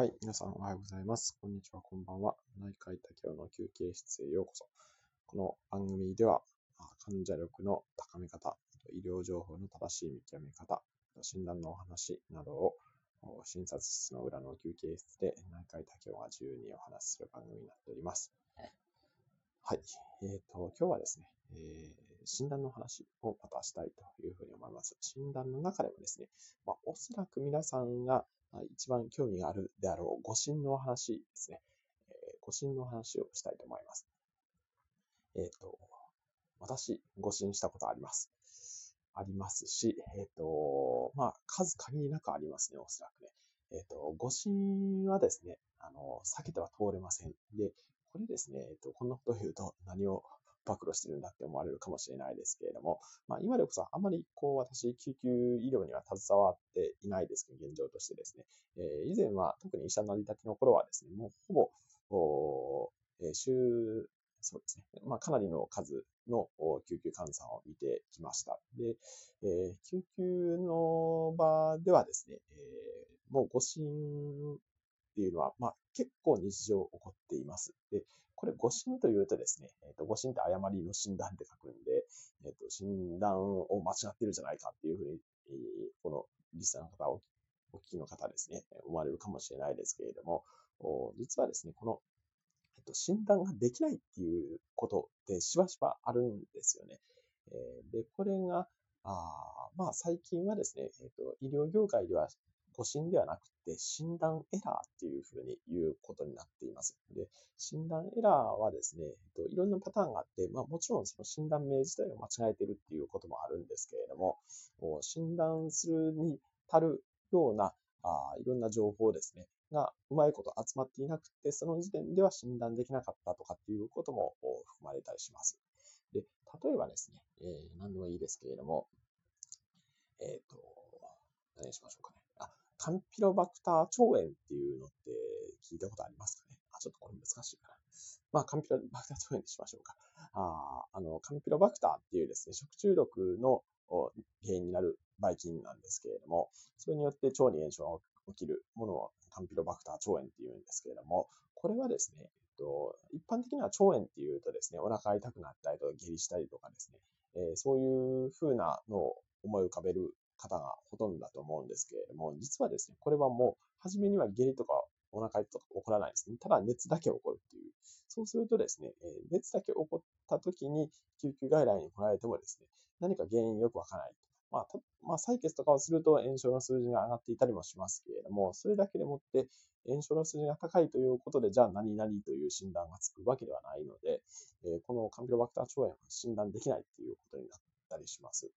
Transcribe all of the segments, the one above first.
はい。皆さんおはようございます。こんにちは、こんばんは。内科医多教の休憩室へようこそ。この番組では、患者力の高め方、医療情報の正しい見極め方、診断のお話などを診察室の裏の休憩室で内科医多教が自由にお話しする番組になっております。はい。えっ、ー、と、今日はですね、えー、診断の話をまたしたいというふうに思います。診断の中でもですね、まあ、おそらく皆さんが一番興味があるであろう誤診の話ですね。えー、誤診の話をしたいと思います。えっ、ー、と、私、誤診したことあります。ありますし、えっ、ー、と、まあ、数限りなくありますね、おそらくね。えっ、と、誤診はですね、あの、避けては通れません。で、これですね、えっ、と、こんなことを言うと何を暴露してるんだって思われるかもしれないですけれども、まあ、今でこそあまりこう私、救急医療には携わっていないですけど、現状としてですね、えー、以前は特に医者になりたての頃はですね、もうほぼ、おえー、週、そうですね、まあ、かなりの数の救急患者さんを見てきました。で、えー、救急の場ではですね、えー、もう誤診っていうのは、まあ、結構日常起こっています。で、これ誤診というとですね、えー、と誤診って誤りの診断って書くんで、えー、と診断を間違ってるじゃないかっていうふうに、えー、このリスナーの方、お聞きの方ですね、思われるかもしれないですけれども、実はですね、この、えっと、診断ができないっていうことってしばしばあるんですよね。えー、で、これが、あまあ最近はですね、えっと、医療業界では誤診ではなくて診断エラーっていうふうに言うことになっています。で、診断エラーはですね、えっと、いろんなパターンがあって、まあもちろんその診断名自体を間違えてるっていうこともあるんですけれども、診断するに足るようなあいろんな情報ですね、がうまいこと集まっていなくて、その時点では診断できなかったとかっていうことも含まれたりします。で、例えばですね、えー、何でもいいですけれども、えっ、ー、と、何にしましょうか。カンピロバクター腸炎っていうのって聞いたことありますかね？あ、ちょっとこれ難しいかな。まあ、カンピロバクター腸炎にしましょうか。ああの、カンピロバクターっていうですね、食中毒の原因になるばい菌なんですけれども、それによって腸に炎症が起きるものをカンピロバクター腸炎っていうんですけれども、これはですね、えっと、一般的には腸炎っていうとですね、お腹痛くなったりとか下痢したりとかですね、えー、そういう風なのを思い浮かべる方がほとんどだと思うんですけれども、実はですね、これはもう、初めには下痢とかお腹痛とか起こらないですね。ただ熱だけ起こるっていう。そうするとですね、熱だけ起こった時に救急外来に来られてもですね、何か原因よくわからない。まあ、まあ、採血とかをすると炎症の数字が上がっていたりもしますけれども、それだけでもって炎症の数字が高いということで、じゃあ何々という診断がつくわけではないので、えこのカンピロバクター腸炎は診断できないということになったりします。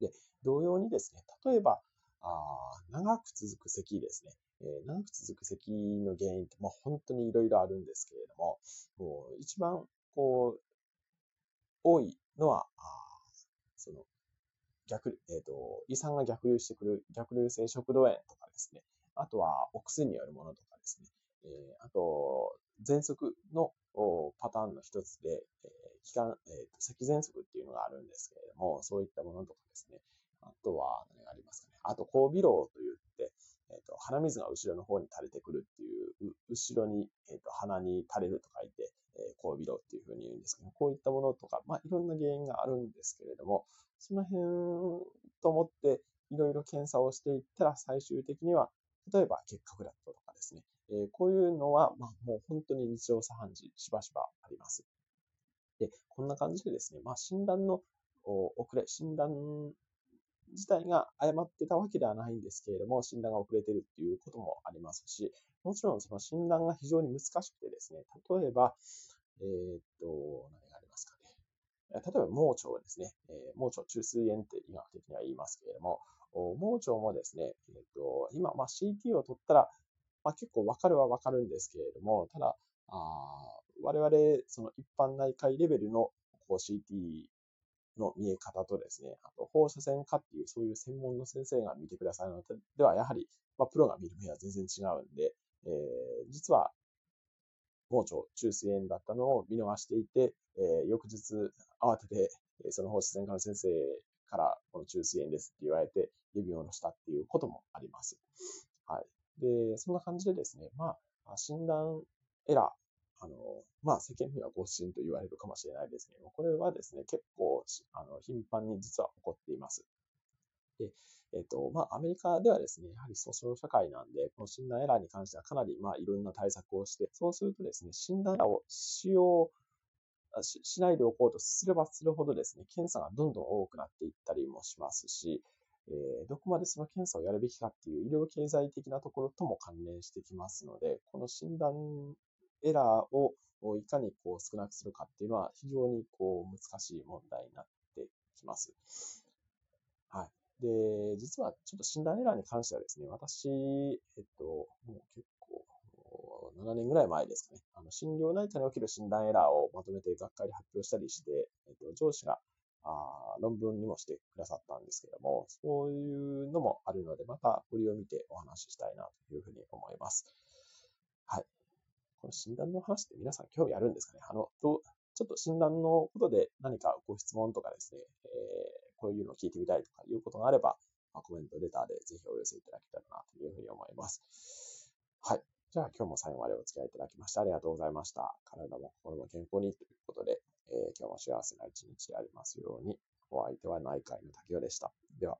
で、同様にですね、例えば、あ長く続く咳ですね。えー、長く続く咳の原因って、まあ、本当にいろいろあるんですけれども、もう一番こう多いのは、あその逆、えっ、ー、と、胃酸が逆流してくる逆流性食道炎とかですね。あとはお薬によるものとかですね。えー、あと、喘息のパターンの一つで、えー、気管、えー、咳喘息っていうのがあるんですけれども、そういったものとかですね。あとは何がありますかね。あと、交尾漏といって、え、ー、と、鼻水が後ろの方に垂れてくるっていう、後ろに、え、ー、と、鼻に垂れると書いて、えー、交尾漏っていうふうに言うんですけど、こういったものとか、まあ、いろんな原因があるんですけれども、その辺と思って、いろいろ検査をしていったら、最終的には、例えば結核だったとかですね、えー、こういうのは、まあ、もう本当に日常茶飯事、しばしばあります。で、こんな感じでですね、まあ、診断の遅れ、診断自体が誤ってたわけではないんですけれども、診断が遅れてるっていうこともありますし、もちろんその診断が非常に難しくてですね、例えば、えー、っと、何がありますかね。例えば盲腸ですね、えー、盲腸中枢炎って医学的には言いますけれども、盲腸もですね、えー、っと、今、まあ、CT を取ったら、まあ、結構わかるはわかるんですけれども、ただ、あ我々、その一般内科医レベルのこう CT の見え方とですね、あと放射線科っていうそういう専門の先生が見てくださるのでは、やはり、まあ、プロが見る目は全然違うんで、えー、実は、盲腸中枢炎だったのを見逃していて、えー、翌日慌てて、その放射線科の先生からこの中枢炎ですって言われて、指を下ろしたっていうこともあります。はい。で、そんな感じでですね、まあ、診断エラー、あの、まあ、世間には誤診と言われるかもしれないですけども、これはですね、結構、あの、頻繁に実は起こっています。で、えっ、と、まあ、アメリカではですね、やはり訴訟社会なんで、この診断エラーに関してはかなり、まあ、いろんな対策をして、そうするとですね、診断エラーをしよう、ししないでおこうとすればするほどですね、検査がどんどん多くなっていったりもしますし、えー、どこまでその検査をやるべきかっていう医療経済的なところとも関連してきますので、この診断エラーをいかにこう少なくするかっていうのは非常にこう難しい問題になってきます。はい。で、実はちょっと診断エラーに関してはですね、私、えっと、もう結構、7年ぐらい前ですかね、あの診療内科における診断エラーをまとめて学会で発表したりして、えっと、上司があ論文にもしてくださったんですけども、そういうのもあるので、またこれを見てお話ししたいなというふうに思います。はい。この診断の話って皆さん興味あるんですかね？あの、ちょっと診断のことで何かご質問とかですね、えーこういうのを聞いてみたいとかいうことがあれば、ま、コメント、レターでぜひお寄せいただけたらなというふうに思います。じゃあ今日も最後までお付き合いいただきましてありがとうございました。体も心も健康にということで、えー、今日も幸せな一日でありますように、お相手は内科医の竹雄でした。では。